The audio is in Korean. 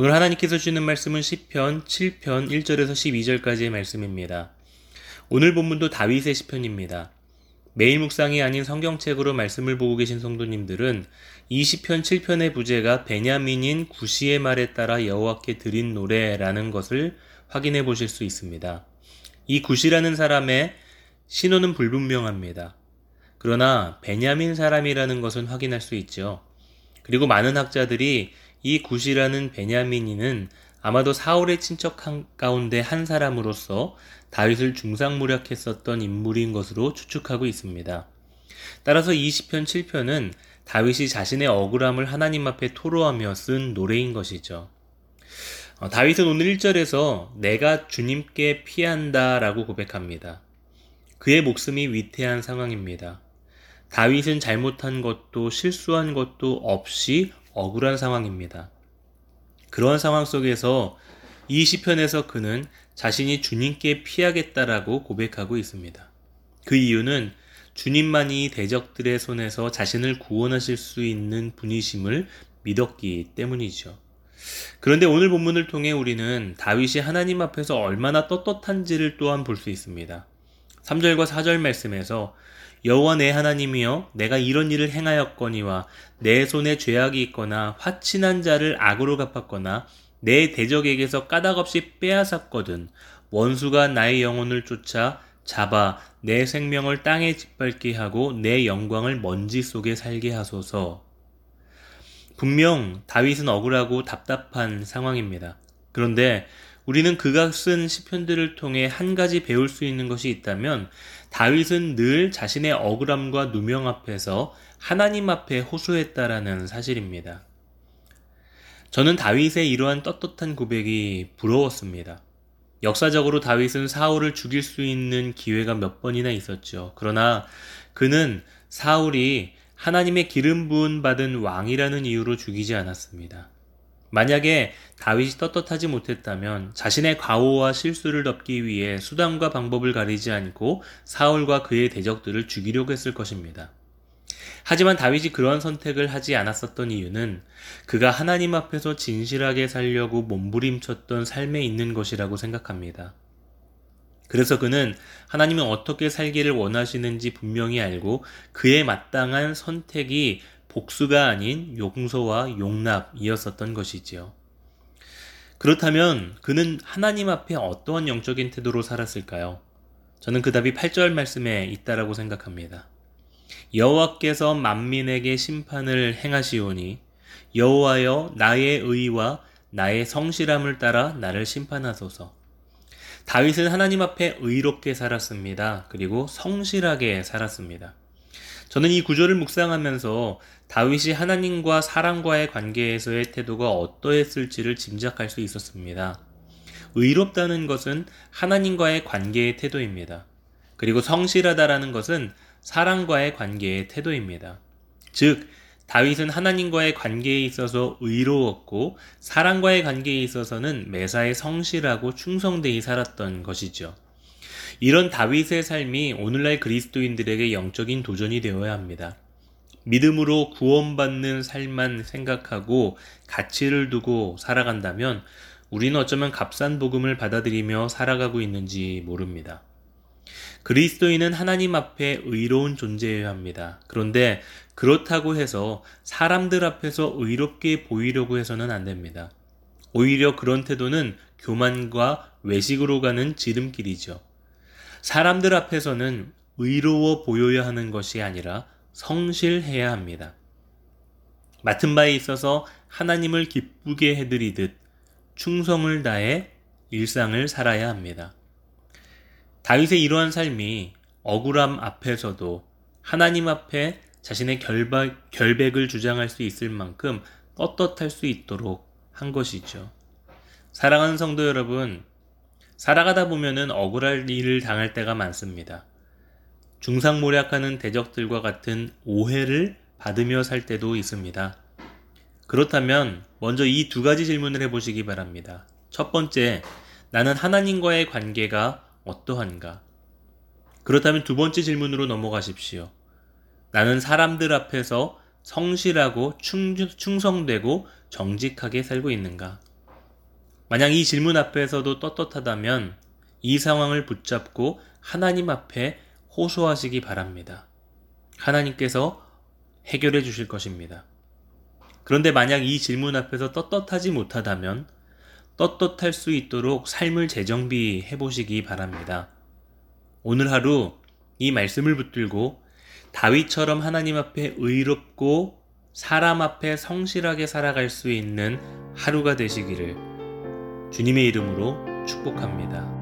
오늘 하나님께서 주시는 말씀은 10편 7편 1절에서 12절까지의 말씀입니다. 오늘 본문도 다윗의 시편입니다. 매일 묵상이 아닌 성경책으로 말씀을 보고 계신 성도님들은 20편 7편의 부제가 베냐민인 구시의 말에 따라 여호와께 드린 노래라는 것을 확인해 보실 수 있습니다. 이 구시라는 사람의 신호는 불분명합니다. 그러나 베냐민 사람이라는 것은 확인할 수 있죠. 그리고 많은 학자들이 이 구시라는 베냐민인은 아마도 사울의 친척 가운데 한 사람으로서 다윗을 중상모략했었던 인물인 것으로 추측하고 있습니다. 따라서 20편 7편은 다윗이 자신의 억울함을 하나님 앞에 토로하며 쓴 노래인 것이죠. 어, 다윗은 오늘 1절에서 내가 주님께 피한다 라고 고백합니다. 그의 목숨이 위태한 상황입니다. 다윗은 잘못한 것도 실수한 것도 없이 억울한 상황입니다. 그러한 상황 속에서 이 시편에서 그는 자신이 주님께 피하겠다라고 고백하고 있습니다. 그 이유는 주님만이 대적들의 손에서 자신을 구원하실 수 있는 분이심을 믿었기 때문이죠. 그런데 오늘 본문을 통해 우리는 다윗이 하나님 앞에서 얼마나 떳떳한지를 또한 볼 수 있습니다. 3절과 4절 말씀에서 여호와 내 하나님이여 내가 이런 일을 행하였거니와 내 손에 죄악이 있거나 화친한 자를 악으로 갚았거나 내 대적에게서 까닭없이 빼앗았거든 원수가 나의 영혼을 쫓아 잡아 내 생명을 땅에 짓밟게 하고 내 영광을 먼지 속에 살게 하소서. 분명 다윗은 억울하고 답답한 상황입니다. 그런데 우리는 그가 쓴 시편들을 통해 한 가지 배울 수 있는 것이 있다면 다윗은 늘 자신의 억울함과 누명 앞에서 하나님 앞에 호소했다라는 사실입니다. 저는 다윗의 이러한 떳떳한 고백이 부러웠습니다. 역사적으로 다윗은 사울을 죽일 수 있는 기회가 몇 번이나 있었죠. 그러나 그는 사울이 하나님의 기름 부은 받은 왕이라는 이유로 죽이지 않았습니다. 만약에 다윗이 떳떳하지 못했다면 자신의 과오와 실수를 덮기 위해 수단과 방법을 가리지 않고 사울과 그의 대적들을 죽이려고 했을 것입니다. 하지만 다윗이 그런 선택을 하지 않았었던 이유는 그가 하나님 앞에서 진실하게 살려고 몸부림쳤던 삶에 있는 것이라고 생각합니다. 그래서 그는 하나님은 어떻게 살기를 원하시는지 분명히 알고 그에 마땅한 선택이 복수가 아닌 용서와 용납이었었던 것이지요. 그렇다면 그는 하나님 앞에 어떠한 영적인 태도로 살았을까요? 저는 그 답이 8절 말씀에 있다라고 생각합니다. 여호와께서 만민에게 심판을 행하시오니 여호와여 나의 의와 나의 성실함을 따라 나를 심판하소서. 다윗은 하나님 앞에 의롭게 살았습니다. 그리고 성실하게 살았습니다. 저는 이 구절을 묵상하면서 다윗이 하나님과 사람과의 관계에서의 태도가 어떠했을지를 짐작할 수 있었습니다. 의롭다는 것은 하나님과의 관계의 태도입니다. 그리고 성실하다라는 것은 사랑과의 관계의 태도입니다. 즉, 다윗은 하나님과의 관계에 있어서 의로웠고 사랑과의 관계에 있어서는 매사에 성실하고 충성되이 살았던 것이죠. 이런 다윗의 삶이 오늘날 그리스도인들에게 영적인 도전이 되어야 합니다. 믿음으로 구원받는 삶만 생각하고 가치를 두고 살아간다면 우리는 어쩌면 값싼 복음을 받아들이며 살아가고 있는지 모릅니다. 그리스도인은 하나님 앞에 의로운 존재여야 합니다. 그런데 그렇다고 해서 사람들 앞에서 의롭게 보이려고 해서는 안 됩니다. 오히려 그런 태도는 교만과 외식으로 가는 지름길이죠. 사람들 앞에서는 의로워 보여야 하는 것이 아니라 성실해야 합니다. 맡은 바에 있어서 하나님을 기쁘게 해드리듯 충성을 다해 일상을 살아야 합니다. 다윗의 이러한 삶이 억울함 앞에서도 하나님 앞에 자신의 결박, 결백을 주장할 수 있을 만큼 떳떳할 수 있도록 한 것이죠. 사랑하는 성도 여러분, 살아가다 보면은 억울할 일을 당할 때가 많습니다. 중상모략하는 대적들과 같은 오해를 받으며 살 때도 있습니다. 그렇다면 먼저 이 두 가지 질문을 해보시기 바랍니다. 첫 번째, 나는 하나님과의 관계가 어떠한가? 그렇다면 두 번째 질문으로 넘어가십시오. 나는 사람들 앞에서 성실하고 충, 충성되고 정직하게 살고 있는가? 만약 이 질문 앞에서도 떳떳하다면 이 상황을 붙잡고 하나님 앞에 호소하시기 바랍니다. 하나님께서 해결해 주실 것입니다. 그런데 만약 이 질문 앞에서 떳떳하지 못하다면 떳떳할 수 있도록 삶을 재정비해 보시기 바랍니다. 오늘 하루 이 말씀을 붙들고 다윗처럼 하나님 앞에 의롭고 사람 앞에 성실하게 살아갈 수 있는 하루가 되시기를 주님의 이름으로 축복합니다.